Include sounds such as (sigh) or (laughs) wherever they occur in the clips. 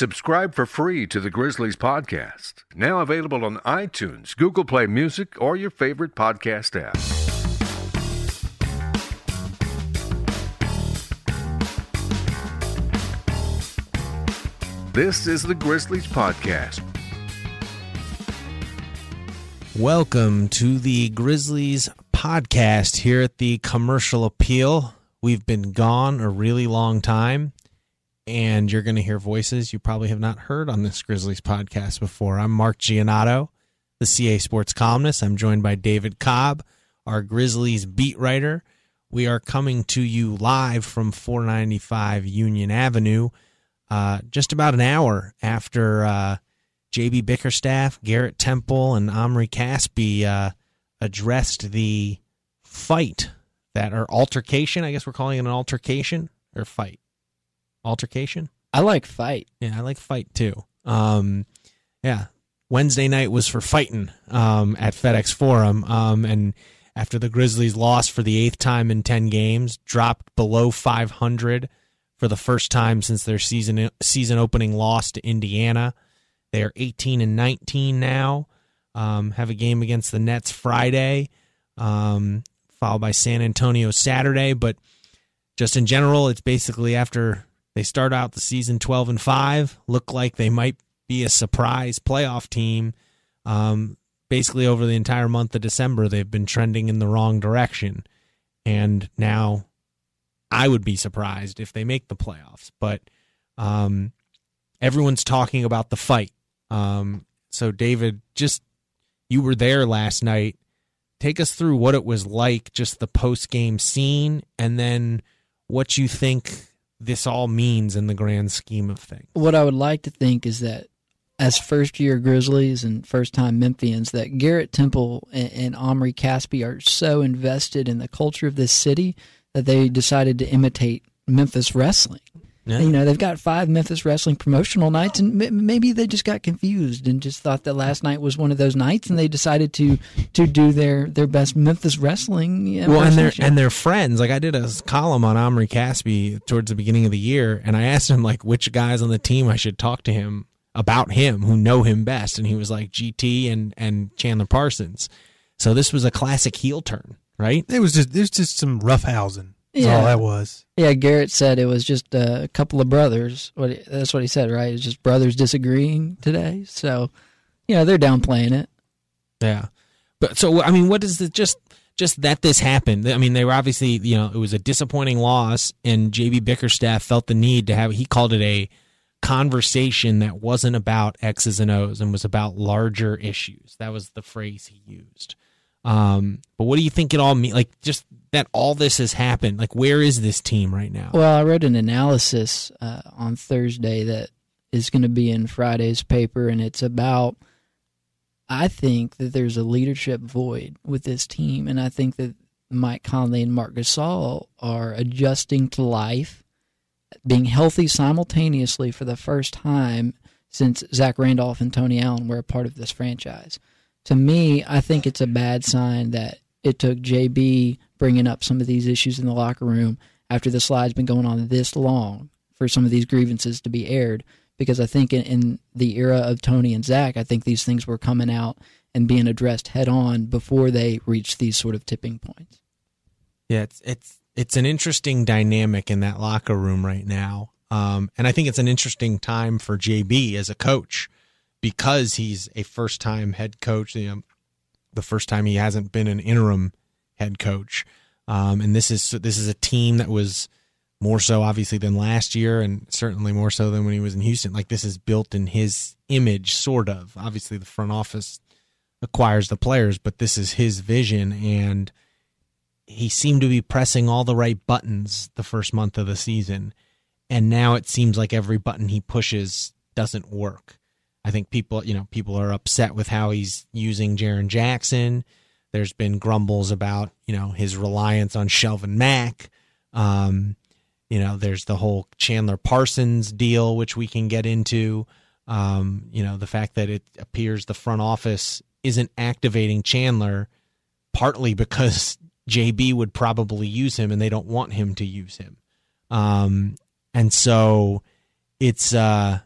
Subscribe for free to the Grizzlies podcast. Now available on iTunes, Google Play Music, or your favorite podcast app. This is the Grizzlies podcast. Welcome to the Grizzlies podcast here at the Commercial Appeal. We've been gone a really long time, and you're going to hear voices you probably have not heard on this Grizzlies podcast before. I'm Mark Giannotto, the CA Sports columnist. I'm joined by David Cobb, our Grizzlies beat writer. We are coming to you live from 495 Union Avenue, uh, just about an hour after. Uh, JB Bickerstaff, Garrett Temple, and Omri Caspi uh, addressed the fight that or altercation. I guess we're calling it an altercation or fight. Altercation. I like fight. Yeah, I like fight too. Um, yeah, Wednesday night was for fighting um, at FedEx Forum, um, and after the Grizzlies lost for the eighth time in ten games, dropped below 500 for the first time since their season season opening loss to Indiana. They are 18 and 19 now. Um, have a game against the Nets Friday, um, followed by San Antonio Saturday. But just in general, it's basically after they start out the season 12 and 5, look like they might be a surprise playoff team. Um, basically, over the entire month of December, they've been trending in the wrong direction. And now I would be surprised if they make the playoffs. But um, everyone's talking about the fight. Um, so, David, just you were there last night. Take us through what it was like, just the post game scene, and then what you think this all means in the grand scheme of things. What I would like to think is that as first year Grizzlies and first time Memphians, that Garrett Temple and, and Omri Caspi are so invested in the culture of this city that they decided to imitate Memphis wrestling. Yeah. You know, they've got five Memphis wrestling promotional nights, and m- maybe they just got confused and just thought that last night was one of those nights, and they decided to to do their their best Memphis wrestling. you know, well, and their and they're friends. Like I did a column on Omri Caspi towards the beginning of the year, and I asked him like which guys on the team I should talk to him about him who know him best, and he was like GT and and Chandler Parsons. So this was a classic heel turn, right? It was just there's just some rough housing. That's Yeah. all that was. Yeah, Garrett said it was just a couple of brothers. What that's what he said, right? It's just brothers disagreeing today. So, you know, they're downplaying it. Yeah, but so I mean, what is it? Just just that this happened. I mean, they were obviously you know it was a disappointing loss, and JB Bickerstaff felt the need to have. He called it a conversation that wasn't about X's and O's and was about larger issues. That was the phrase he used. Um, but what do you think it all mean? Like just that all this has happened. Like where is this team right now? Well, I wrote an analysis uh, on Thursday that is going to be in Friday's paper, and it's about. I think that there's a leadership void with this team, and I think that Mike Conley and Marc Gasol are adjusting to life, being healthy simultaneously for the first time since Zach Randolph and Tony Allen were a part of this franchise. To me, I think it's a bad sign that it took JB bringing up some of these issues in the locker room after the slide's been going on this long for some of these grievances to be aired. Because I think in, in the era of Tony and Zach, I think these things were coming out and being addressed head on before they reached these sort of tipping points. Yeah, it's it's it's an interesting dynamic in that locker room right now, um, and I think it's an interesting time for JB as a coach because he's a first time head coach. You know, the first time he hasn't been an interim head coach, um, and this is this is a team that was more so obviously than last year, and certainly more so than when he was in Houston. Like this is built in his image, sort of. Obviously, the front office acquires the players, but this is his vision and he seemed to be pressing all the right buttons the first month of the season and now it seems like every button he pushes doesn't work i think people you know people are upset with how he's using Jaren Jackson. There's been grumbles about you know his reliance on Shelvin Mack. Um you know there's the whole Chandler Parsons deal which we can get into. Um you know the fact that it appears the front office isn't activating Chandler partly because (laughs) JB would probably use him and they don't want him to use him. Um, and so it's uh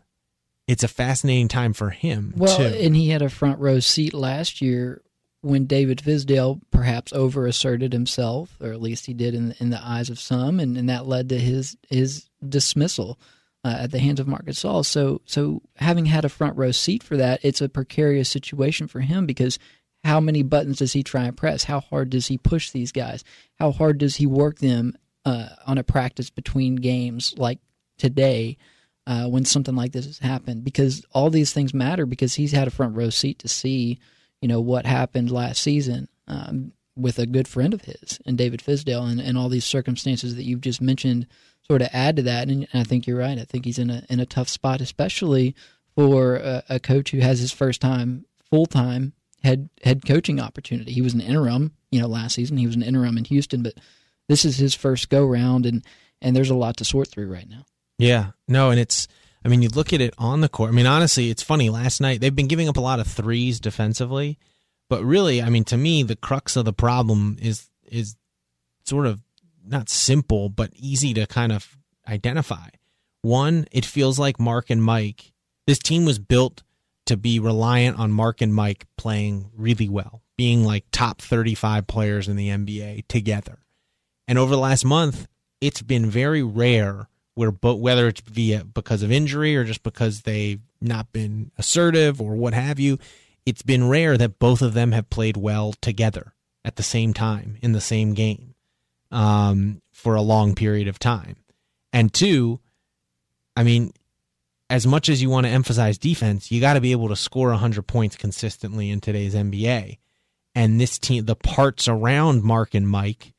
it's a fascinating time for him well, too. and he had a front row seat last year when David Fizdale perhaps overasserted himself, or at least he did in in the eyes of some, and, and that led to his his dismissal uh, at the hands of Marc Gasol. So so having had a front row seat for that, it's a precarious situation for him because how many buttons does he try and press? How hard does he push these guys? How hard does he work them uh, on a practice between games like today? Uh, when something like this has happened, because all these things matter. Because he's had a front row seat to see you know what happened last season um, with a good friend of his and David Fizdale and, and all these circumstances that you've just mentioned sort of add to that. And, and I think you're right. I think he's in a in a tough spot especially for a, a coach who has his first time full time head head coaching opportunity. He was an interim you know last season. He was an interim in Houston but this is his first go round and and there's a lot to sort through right now yeah no and it's I mean, you look at it on the court. I mean, honestly, it's funny. Last night they've been giving up a lot of threes defensively, but really, I mean, to me, the crux of the problem is is sort of not simple, but easy to kind of identify. One, it feels like Mark and Mike. This team was built to be reliant on Mark and Mike playing really well, being like top 35 players in the NBA together. And over the last month, it's been very rare where but whether it's via because of injury or just because they've not been assertive or what have you, it's been rare that both of them have played well together at the same time in the same game um, for a long period of time. And two, I mean, as much as you want to emphasize defense, you got to be able to score 100 points consistently in today's NBA. And this team, the parts around Mark and Mike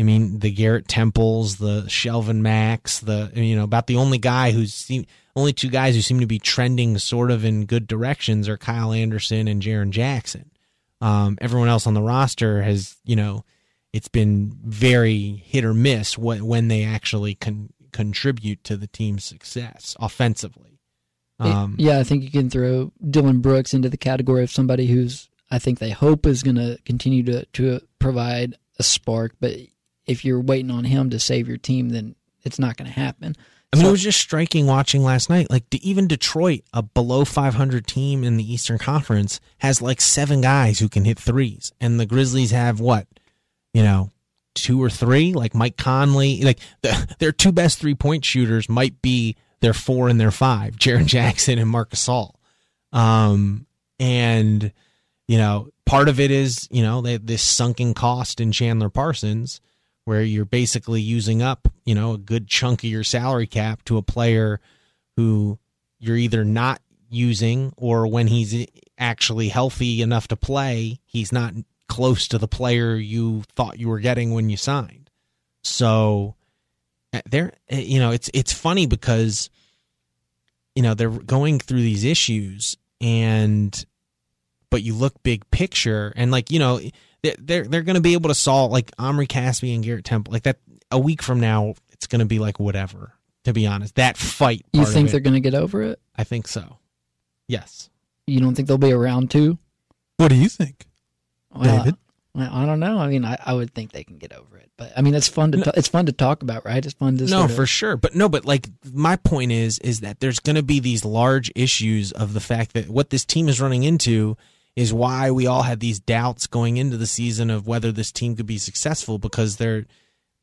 I mean, the Garrett Temples, the Shelvin Macks, the you know about the only guy who's seen, only two guys who seem to be trending sort of in good directions are Kyle Anderson and Jaren Jackson. Um, everyone else on the roster has you know it's been very hit or miss when when they actually can contribute to the team's success offensively. Um, yeah, I think you can throw Dillon Brooks into the category of somebody who's I think they hope is going to continue to to provide a spark, but if you're waiting on him to save your team, then it's not going to happen. I mean, so, it was just striking watching last night. Like, even Detroit, a below 500 team in the Eastern Conference, has like seven guys who can hit threes, and the Grizzlies have what, you know, two or three. Like Mike Conley, like (laughs) the, their two best three point shooters might be their four and their five, (laughs) Jaren Jackson and Marc Gasol. Um, and you know, part of it is you know they, this sunken cost in Chandler Parsons where you're basically using up, you know, a good chunk of your salary cap to a player who you're either not using or when he's actually healthy enough to play, he's not close to the player you thought you were getting when you signed. So uh, there uh, you know, it's it's funny because you know, they're going through these issues and but you look big picture and like, you know, they're they're going to be able to solve like Omri Caspi and Garrett Temple like that a week from now. It's going to be like whatever. To be honest, that fight. You think they're going to get over it? I think so. Yes. You don't think they'll be around too? What do you think, well, David? I, I don't know. I mean, I, I would think they can get over it, but I mean, it's fun to no, it's fun to talk about, right? It's fun to no, for sure. But no, but like my point is, is that there's going to be these large issues of the fact that what this team is running into is why we all had these doubts going into the season of whether this team could be successful because they're,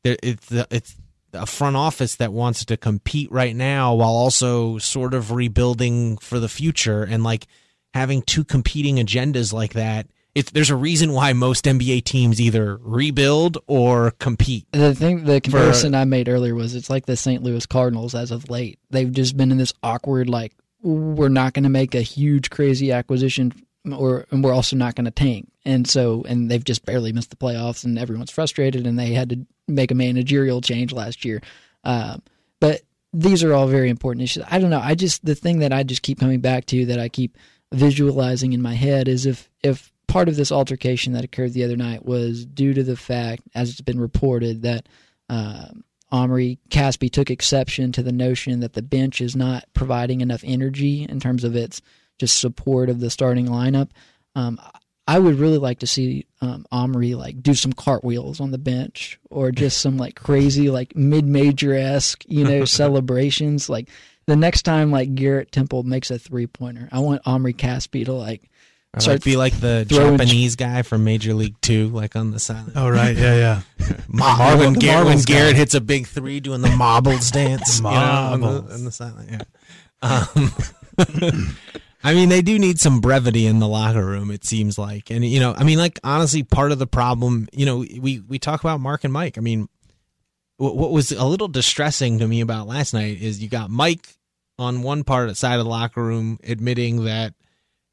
they're it's it's a front office that wants to compete right now while also sort of rebuilding for the future and like having two competing agendas like that it's, there's a reason why most NBA teams either rebuild or compete. The thing, the comparison for, I made earlier was it's like the St. Louis Cardinals as of late. They've just been in this awkward, like, we're not going to make a huge, crazy acquisition or and we're also not going to tank. And so, and they've just barely missed the playoffs, and everyone's frustrated, and they had to make a managerial change last year. Um, but these are all very important issues. I don't know. I just the thing that I just keep coming back to that I keep visualizing in my head is if if part of this altercation that occurred the other night was due to the fact, as it's been reported, that um, Omri Caspi took exception to the notion that the bench is not providing enough energy in terms of its just support of the starting lineup. Um, I would really like to see um, Omri like do some cartwheels on the bench or just some like crazy like mid major esque you know (laughs) celebrations like the next time like Garrett Temple makes a three pointer, I want Omri Caspi to like Or Start like be like the (laughs) throwing- Japanese guy from Major League Two, like on the side. Oh right, yeah, yeah. (laughs) Ma- Marble- when, the Garrett, when marbles guy. Garrett hits a big three, doing the marbles dance, you know, on the, Marbles. on the sideline. Yeah. Um, I mean, they do need some brevity in the locker room. It seems like, and you know, I mean, like honestly, part of the problem, you know, we we talk about Mark and Mike. I mean, what, was a little distressing to me about last night is you got Mike on one part side of the locker room admitting that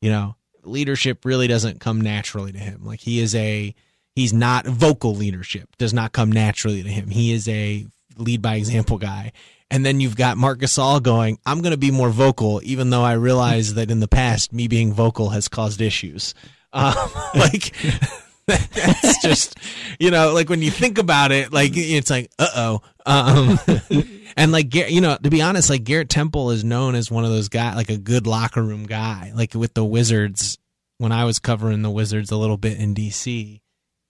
you know leadership really doesn't come naturally to him. Like he is a he's not vocal leadership does not come naturally to him. He is a lead by example guy. And then you've got Marc Gasol going, I'm going to be more vocal, even though I realize that in the past, me being vocal has caused issues. Um, (laughs) like, (laughs) that's just, you know, like when you think about it, like, it's like, uh oh. Um, (laughs) and like, you know, to be honest, like Garrett Temple is known as one of those guys, like a good locker room guy. Like with the Wizards, when I was covering the Wizards a little bit in DC,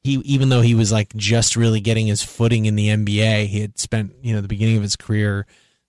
he even though he was like just really getting his footing in the NBA, he had spent you know the beginning of his career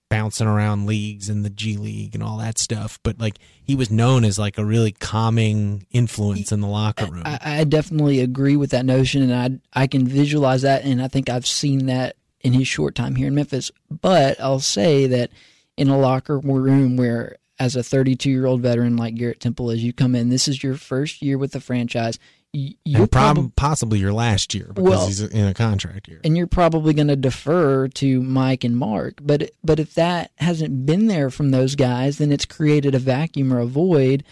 bouncing around leagues in the G League and all that stuff. But like he was known as like a really calming influence in the locker room. I, I definitely agree with that notion, and I I can visualize that, and I think I've seen that in his short time here in Memphis. But I'll say that in a locker room where, as a 32 year old veteran like Garrett Temple as you come in, this is your first year with the franchise. Y- You're and prob- probably possibly your last year because Well- he's in a contract year. and you're probably going to defer to Mike and Mark. But but if that hasn't been there from those guys, then it's created a vacuum or a void.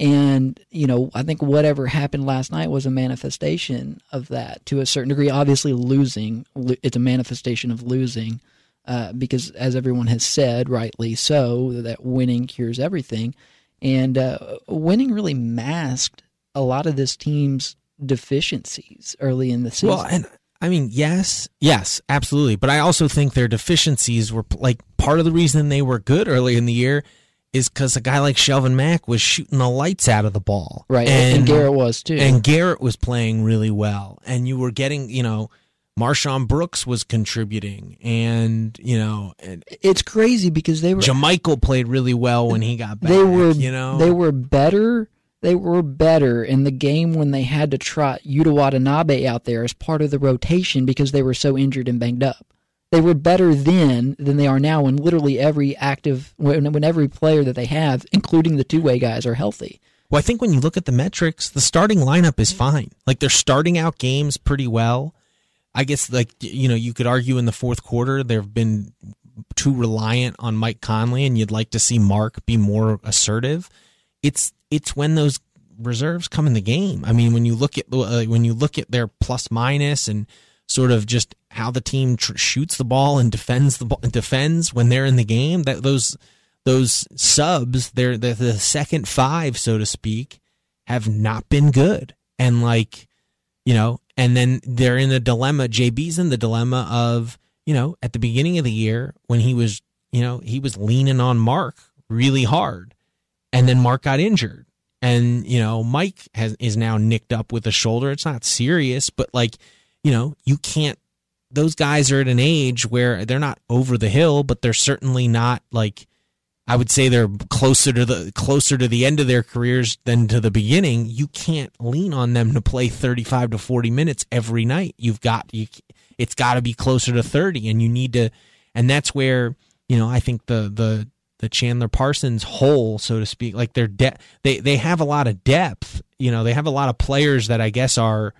And you know, I think whatever happened last night was a manifestation of that to a certain degree. Obviously, losing it's a manifestation of losing. Uh, because as everyone has said, rightly so, that winning cures everything, and uh, winning really masked a lot of this team's deficiencies early in the season. Well, and I mean, yes, yes, absolutely. But I also think their deficiencies were like part of the reason they were good early in the year is because a guy like Shelvin Mack was shooting the lights out of the ball, Right, and, Garrett was too. and Garrett was playing really well, and you were getting, you know, MarShon Brooks was contributing, and you know, and it's crazy because they were JaMychal played really well when he got back. they were you know, they were better. They were better in the game when they had to trot Yuta Watanabe out there as part of the rotation because they were so injured and banged up. They were better then than they are now when literally every active when, when every player that they have, including the two way guys, are healthy. Well, I think when you look at the metrics, the starting lineup is fine. Like they're starting out games pretty well. I guess like you know, you could argue in the fourth quarter they've been too reliant on Mike Conley and you'd like to see Mark be more assertive. It's it's when those reserves come in the game. I mean, when you look at uh, when you look at their plus minus and sort of just how the team tr- shoots the ball and defends the ball, defends when they're in the game, that those those subs, they're the, the second five, so to speak, have not been good. And like, you know, and then they're in the dilemma. JB's in the dilemma of, you know, at the beginning of the year when he was, you know, he was leaning on Mark really hard, and then Mark got injured, and you know, Mike has is now nicked up with a shoulder. It's not serious, but like, you know, you can't. Those guys are at an age where they're not over the hill, but they're certainly not like I would say they're closer to the closer to the end of their careers than to the beginning. You can't lean on them to play 35 to 40 minutes every night. You've got you it's got to be closer to 30 and you need to and that's where, you know, I think the the the Chandler Parsons hole, so to speak, like their de- they they have a lot of depth. You know, they have a lot of players that I guess are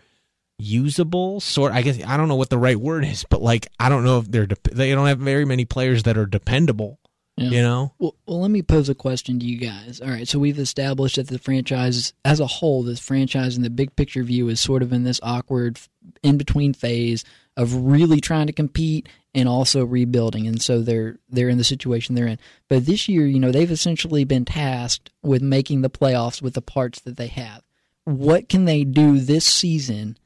usable sort i guess i don't know what the right word is but like i don't know if they're dep they don't have very many players that are dependable Yeah. you know Well, well, let me pose a question to you guys. All right, so we've established that the franchise as a whole, this franchise in the big picture view is sort of in this awkward in between phase of really trying to compete and also rebuilding, and so they're they're in the situation they're in. But this year, you know, they've essentially been tasked with making the playoffs with the parts that they have. What can they do this season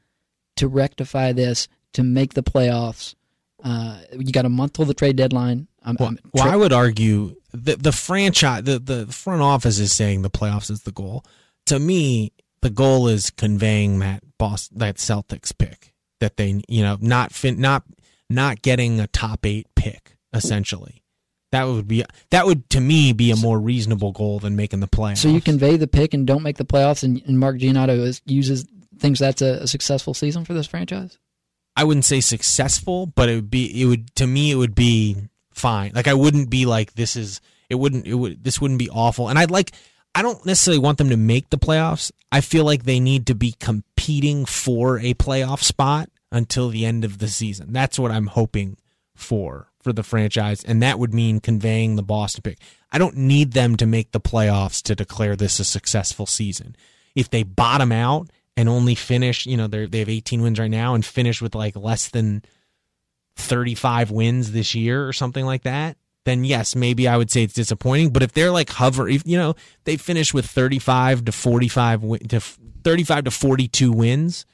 to rectify this to make the playoffs? Uh, you got a month till the trade deadline. I'm, Well, I'm- well, I would argue the the franchise, the the front office is saying the playoffs is the goal. To me, the goal is conveying that boss that Celtics pick that they you know not fin, not not getting a top eight pick essentially. That would be that would to me be a more reasonable goal than making the playoffs. So you convey the pick and don't make the playoffs, and, and Mark Giannotto is, uses thinks that's a, a successful season for this franchise. I wouldn't say successful, but it would be it would to me it would be fine. Like I wouldn't be like this is it wouldn't it would this wouldn't be awful. And I'd like I don't necessarily want them to make the playoffs. I feel like they need to be competing for a playoff spot until the end of the season. That's what I'm hoping for for the franchise, and that would mean conveying the Boston pick. I don't need them to make the playoffs to declare this a successful season. If they bottom out and only finish, you know, they they have 18 wins right now and finish with like less than 35 wins this year or something like that, then yes, maybe I would say it's disappointing. But if they're like hover, if you know they finish with 35 to 45 to 35 to 42 wins,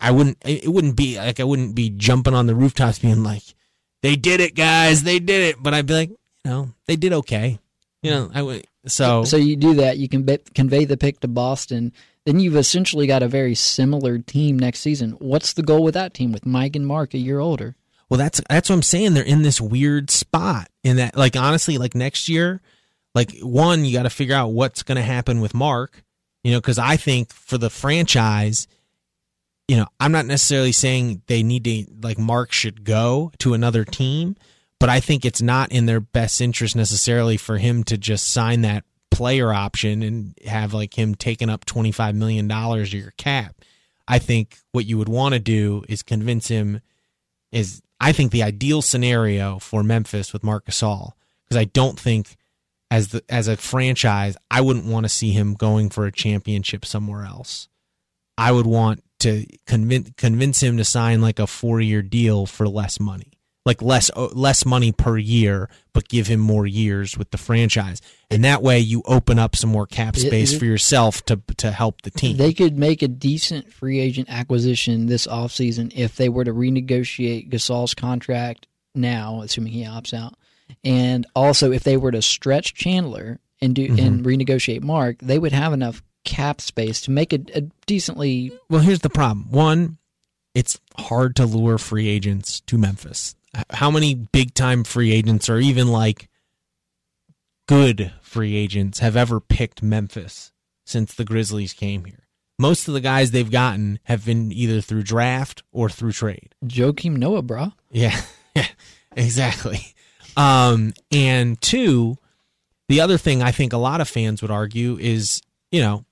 I wouldn't. It wouldn't be like I wouldn't be jumping on the rooftops being like, "They did it, guys! They did it!" But I'd be like, you know, they did okay. You know, I would. So so you do that. You can be, convey the pick to Boston. Then you've essentially got a very similar team next season. What's the goal with that team with Mike and Mark a year older? Well, that's that's what I'm saying. They're in this weird spot in that, like, honestly, like next year, like one, you got to figure out what's going to happen with Mark. You know, because I think for the franchise, you know, I'm not necessarily saying they need to like Mark should go to another team, but I think it's not in their best interest necessarily for him to just sign that player option and have like him taking up 25 million dollars of your cap. I think what you would want to do is convince him is I think the ideal scenario for Memphis with Marc Gasol because I don't think as the as a franchise I wouldn't want to see him going for a championship somewhere else. I would want to convince convince him to sign like a 4-year deal for less money. Like less less money per year, but give him more years with the franchise, and that way you open up some more cap space for yourself to to help the team. They could make a decent free agent acquisition this offseason if they were to renegotiate Gasol's contract now, assuming he opts out, and also if they were to stretch Chandler and do mm-hmm. and renegotiate Mark, they would have enough cap space to make it a decently. Well, here's the problem. One, it's hard to lure free agents to Memphis how many big time free agents or even like good free agents have ever picked Memphis since the Grizzlies came here? Most of the guys they've gotten have been either through draft or through trade. Joakim Noah, bro. Yeah, yeah, (laughs) exactly. Um, and two, the other thing I think a lot of fans would argue is, you know,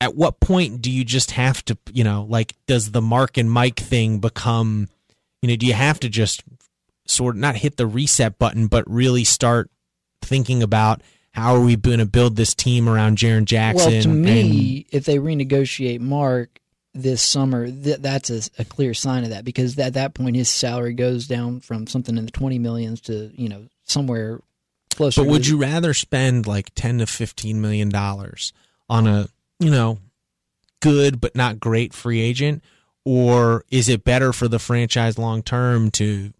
at what point do you just have to, you know, like, does the Mark and Mike thing become you know, do you have to just sort of not hit the reset button, but really start thinking about how are we going to build this team around Jaren Jackson? Well, to me, and, if they renegotiate Mark this summer, th- that's a, a, clear sign of that because at that point his salary goes down from something in the twenty millions to you know somewhere closer. But would you rather spend like ten to fifteen million dollars on a you know good but not great free agent? or is it better for the franchise long term to,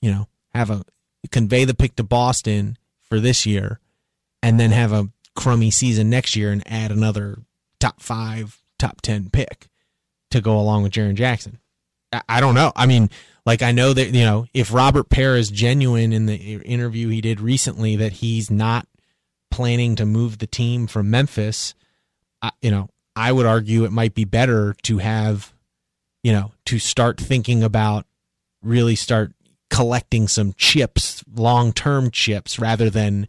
you know, have a convey the pick to Boston for this year, and then have a crummy season next year and add another top five, top ten pick to go along with Jaren Jackson? I, don't know. I mean, like I know that you know if Robert Pera is genuine in the interview he did recently that he's not planning to move the team from Memphis, uh, you know, I would argue it might be better to have you know, to start thinking about really start collecting some chips, long term chips, rather than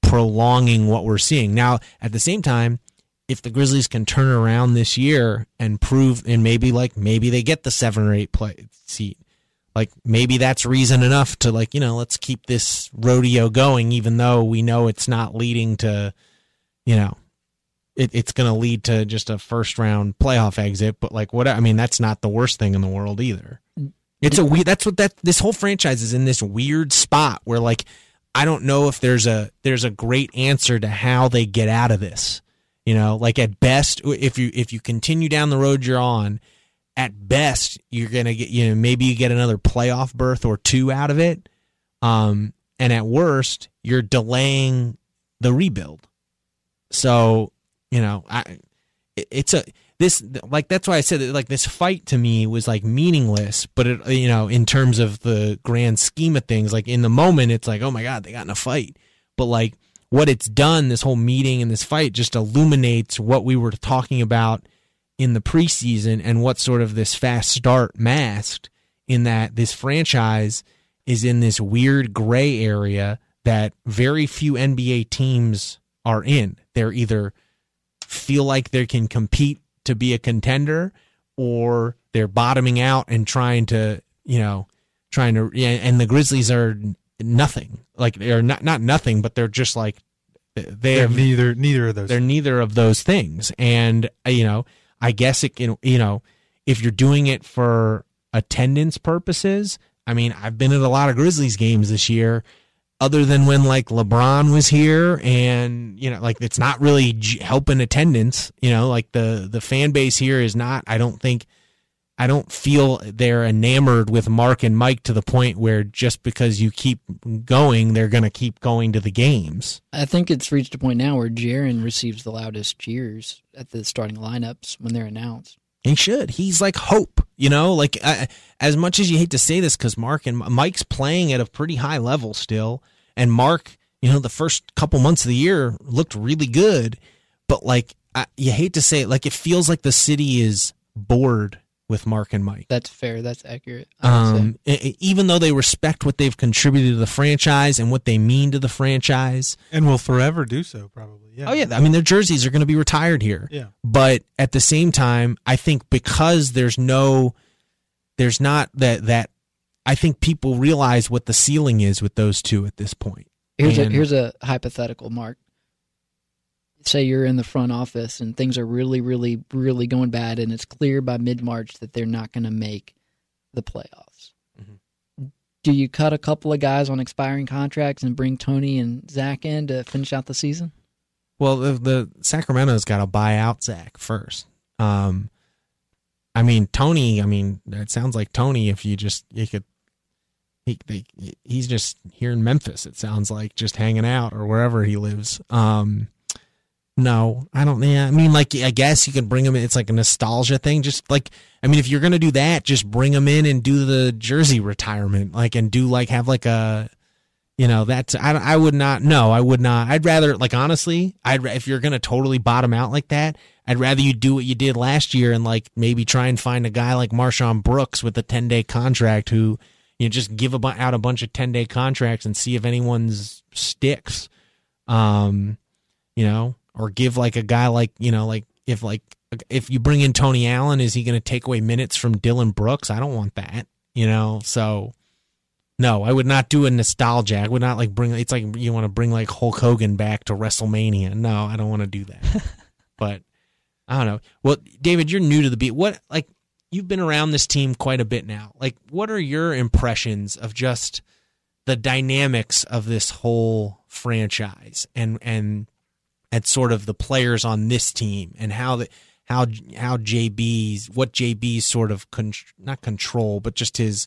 prolonging what we're seeing. Now, at the same time, if the Grizzlies can turn around this year and prove, and maybe like maybe they get the seven or eight play seat, like maybe that's reason enough to like you know let's keep this rodeo going, even though we know it's not leading to, you know, it, it's going to lead to just a first round playoff exit. But like what I mean, that's not the worst thing in the world either. It's a weird. That's what that this whole franchise is in this weird spot where like I don't know if there's a there's a great answer to how they get out of this. You know, like at best, if you if you continue down the road you're on, at best you're gonna get you know maybe you get another playoff berth or two out of it, um, and at worst you're delaying the rebuild. So you know, I it's a this like that's why I said that like this fight to me was like meaningless, but it you know in terms of the grand scheme of things, like in the moment it's like oh my god they got in a fight, but like what it's done, this whole meeting and this fight just illuminates what we were talking about in the preseason and what sort of this fast start masked in that this franchise is in this weird gray area that very few NBA teams are in. They're either feel like they can compete to be a contender or they're bottoming out and trying to, you know, trying to and the Grizzlies are nothing. Like they're not not nothing, but they're just like they're, They're neither neither of those. they're neither of those things. And uh, you know, I guess it can you know, if you're doing it for attendance purposes, I mean, I've been at a lot of Grizzlies games this year other than when like LeBron was here and you know like it's not really helping attendance, you know, like the the fan base here is not I don't think I don't feel they're enamored with Mark and Mike to the point where just because you keep going, they're going to keep going to the games. I think it's reached a point now where Jaren receives the loudest cheers at the starting lineups when they're announced. He should. He's like hope, you know. Like uh, as much as you hate to say this, because Mark and Mike's playing at a pretty high level still, and Mark, you know, the first couple months of the year looked really good, but like I, you hate to say it, like it feels like the city is bored with Mark and Mike. That's fair. That's accurate. I would say. Um, even though they respect what they've contributed to the franchise and what they mean to the franchise. and will forever do so. Probably. Yeah. Oh yeah, I mean their jerseys are going to be retired here. Yeah. But at the same time, I think because there's no, there's not that that, I think people realize what the ceiling is with those two at this point. Here's a here's a hypothetical, Mark. Say you're in the front office and things are really, really, really going bad, and it's clear by mid March that they're not going to make the playoffs. Mm-hmm. Do you cut a couple of guys on expiring contracts and bring Tony and Zach in to finish out the season? Well, the, the Sacramento's got to buy out Zach first. Um, I mean Tony. I mean it sounds like Tony. If you just you could, he they, he's just here in Memphis. It sounds like just hanging out or wherever he lives. Um, no, I don't. Yeah, I mean like I guess you can bring them in. It's like a nostalgia thing. Just like I mean, if you're gonna do that, just bring them in and do the jersey retirement, like and do like have like a you know that's I, I would not no i would not i'd rather like honestly i'd if you're gonna totally bottom out like that i'd rather you do what you did last year and like maybe try and find a guy like marshon brooks with a 10 day contract who you know just give a, out a bunch of 10 day contracts and see if anyone's sticks um you know or give like a guy like you know like if like if you bring in tony allen is he gonna take away minutes from dillon brooks i don't want that you know so no, I would not do a nostalgia. I would not like bring. It's like you want to bring like Hulk Hogan back to WrestleMania. No, I don't want to do that. (laughs) but I don't know. Well, David, you're new to the beat. What like you've been around this team quite a bit now. Like, what are your impressions of just the dynamics of this whole franchise and and and sort of the players on this team and how the how how JB's what JB's sort of con- not control but just his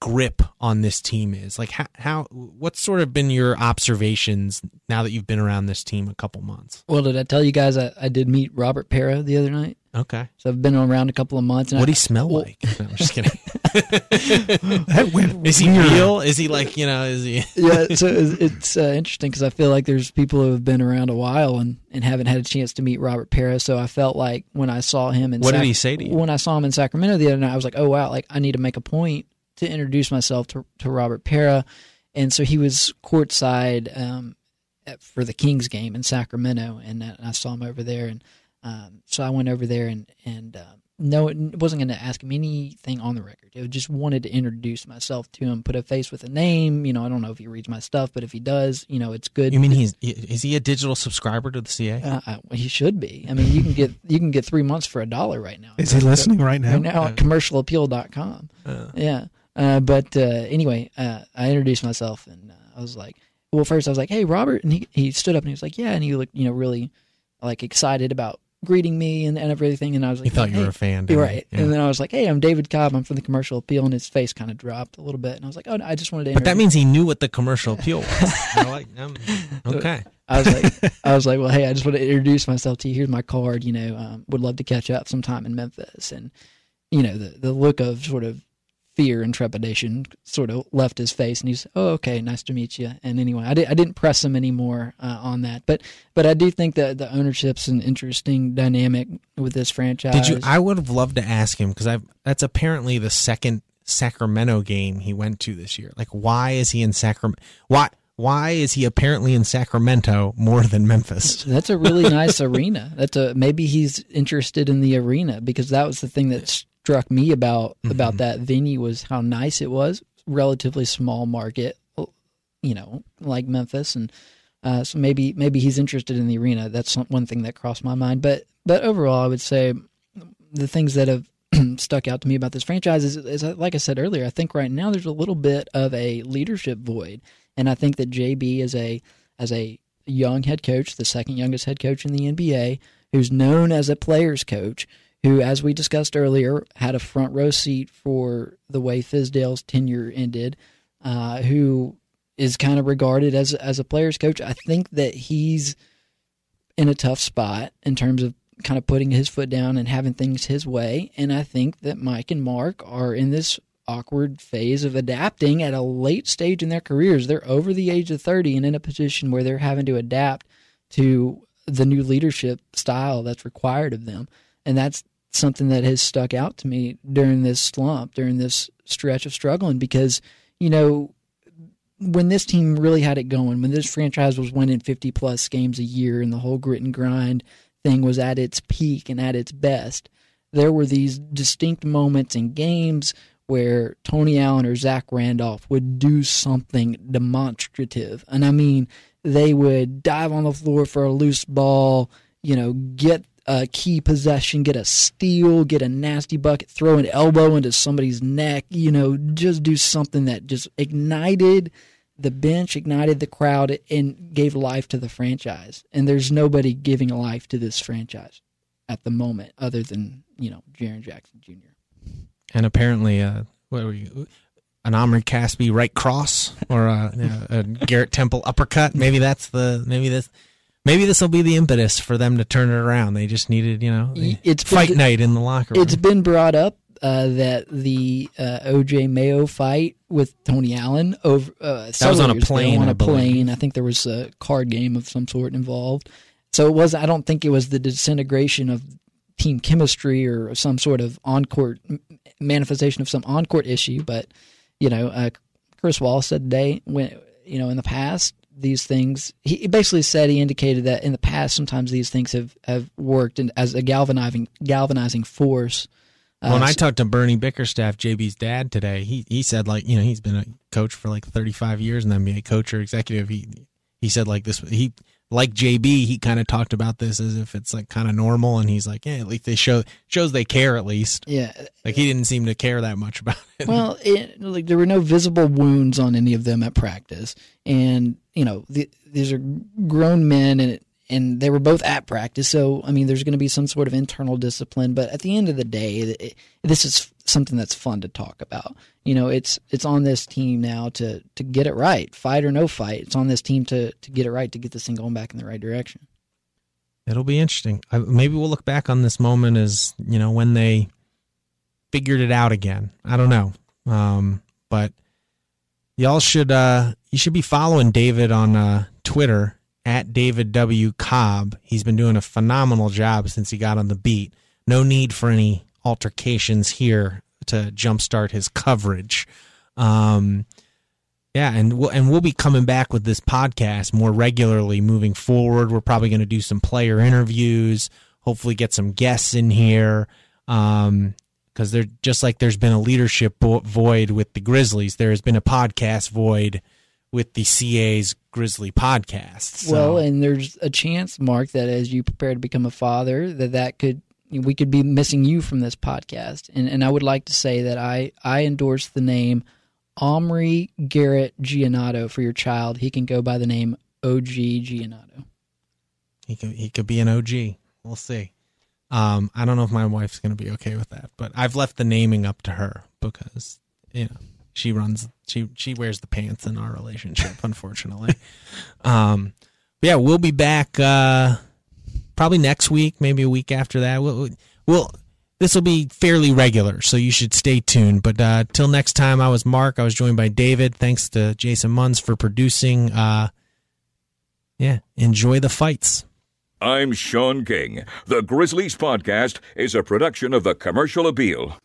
grip on this team is like how, how what's sort of been your observations now that you've been around this team a couple months Well, did I tell you guys I, I did meet Robert Pera the other night? okay So I've been around a couple of months. What do he smell well, like (laughs) no, i'm just kidding (laughs) (laughs) That went is he weird. real is he like you know is he (laughs) yeah, so it's, it's uh, interesting because I feel like there's people who have been around a while and, and haven't had a chance to meet Robert Pera. So I felt like when I saw him in What did he say to you? When I saw him in Sacramento the other night, I was like, oh wow, like I need to make a point to introduce myself to to Robert Pera. And so he was courtside um, at, for the Kings game in Sacramento, and uh, I saw him over there, and um, so I went over there and and. Uh, no, it wasn't going to ask him anything on the record. It just wanted to introduce myself to him, put a face with a name. You know, I don't know if he reads my stuff, but if he does, you know, it's good. you mean he's is he a digital subscriber to the ca Uh, uh, he should be. I mean, you can get (laughs) you can get three months for a dollar right now. Is he listening right now? Right now at commercialappeal.com. Yeah. Uh, but uh, anyway, uh, I introduced myself and uh, I was like, well, first I was like, hey, Robert. And he, he stood up and he was like, yeah. And he looked, you know, really like excited about greeting me and, and everything. And I was like, he thought you were a fan You're right. Yeah. And then I was like, hey, I'm David Cobb. I'm from the Commercial Appeal. And his face kind of dropped a little bit. And I was like, oh, no, I just wanted to but that means he knew what the commercial appeal was (laughs) like um, okay I was like, (laughs) I was like, well, hey, I just want to introduce myself to you. Here's my card. You know, um, would love to catch up sometime in Memphis. And you know, the the look of sort of fear and trepidation sort of left his face, and he's, oh, okay, nice to meet you. And anyway, I, did, I didn't press him anymore uh, on that, but but I do think that the ownership's an interesting dynamic with this franchise. Did you? I would have loved to ask him because I that's apparently the second Sacramento game he went to this year. Like, why is he in Sacramento? Why? Why is he apparently in Sacramento more than Memphis? (laughs) That's a really nice (laughs) arena. That's a maybe he's interested in the arena because that was the thing that struck me about mm-hmm. about that venue was how nice it was. Relatively small market, you know, like Memphis, and uh, so maybe maybe he's interested in the arena. That's one thing that crossed my mind. But but overall, I would say the things that have (clears throat) stuck out to me about this franchise is, is, like I said earlier. I think right now there's a little bit of a leadership void and I think that JB is a as a young head coach, the second youngest head coach in the NBA, who's known as a players coach, who, as we discussed earlier, had a front row seat for the way Fizdale's tenure ended, uh, who is kind of regarded as as a players coach. I think that he's in a tough spot in terms of kind of putting his foot down and having things his way. And I think that Mike and Mark are in this awkward phase of adapting at a late stage in their careers. They're over the age of 30 and in a position where they're having to adapt to the new leadership style that's required of them. And that's something that has stuck out to me during this slump, during this stretch of struggling, because, you know, when this team really had it going, when this franchise was winning 50 plus games a year and the whole grit and grind thing was at its peak and at its best, there were these distinct moments in games where Tony Allen or Zach Randolph would do something demonstrative. And I mean, they would dive on the floor for a loose ball, you know, get a key possession, get a steal, get a nasty bucket, throw an elbow into somebody's neck, you know, just do something that just ignited the bench, ignited the crowd, and gave life to the franchise. And there's nobody giving life to this franchise at the moment other than, you know, Jaren Jackson Jr and apparently, uh, what were you? An Omri Caspi right cross or a, a Garrett Temple uppercut. Maybe that's the maybe this maybe this will be the impetus for them to turn it around. They just needed, you know, it's fight been, night in the locker room. It's been brought up uh, that the uh, OJ Mayo fight with Tony Allen over uh, that was on a plane. On a plane, I think there was a card game of some sort involved. So it was. I don't think it was the disintegration of team chemistry or some sort of on court manifestation of some on court issue. But you know, uh, Chris Wallace said today when you know in the past these things he basically said he indicated that in the past sometimes these things have have worked in, as a galvanizing galvanizing force. Uh, when I talked to Bernie Bickerstaff, JB's dad today, he he said like you know he's been a coach for like 35 years in the NBA, coach or executive. He he said like this he like JB, he kind of talked about this as if it's like kind of normal, and he's like, yeah, at least they show shows they care at least. Yeah, like he didn't seem to care that much about it. Well, it, like there were no visible wounds on any of them at practice, and you know the, these are grown men, and and they were both at practice. So I mean, there's going to be some sort of internal discipline, but at the end of the day, it, this is something that's fun to talk about. You know, it's it's on this team now to to get it right, fight or no fight. It's on this team to to get it right to get this thing going back in the right direction. It'll be interesting. I, maybe we'll look back on this moment as you know when they figured it out again. I don't know, um, but y'all should uh, you should be following David on uh, Twitter at David W Cobb. He's been doing a phenomenal job since he got on the beat. No need for any altercations here to jumpstart his coverage. Um, yeah, and we'll and we'll be coming back with this podcast more regularly moving forward. We're probably going to do some player interviews, hopefully get some guests in here. Um, because they're just like there's been a leadership void with the Grizzlies, there has been a podcast void with the CA's Grizzly podcast. So. Well, and there's a chance, Mark, that as you prepare to become a father, that that could we could be missing you from this podcast. And and I would like to say that I I endorse the name Omri Garrett Giannotto for your child. He can go by the name OG Giannotto. He could he could be an OG. We'll see. Um, I don't know if my wife's going to be okay with that, but I've left the naming up to her because you know she runs she she wears the pants in our relationship, (laughs) unfortunately. um, yeah, we'll be back uh, probably next week, maybe a week after that. We'll, we'll this will be fairly regular, so you should stay tuned. But uh, till next time, I was Mark. I was joined by David. Thanks to Jason Munz for producing. Uh, yeah, enjoy the fights. I'm Sean King. The Grizzlies Podcast is a production of the Commercial Appeal.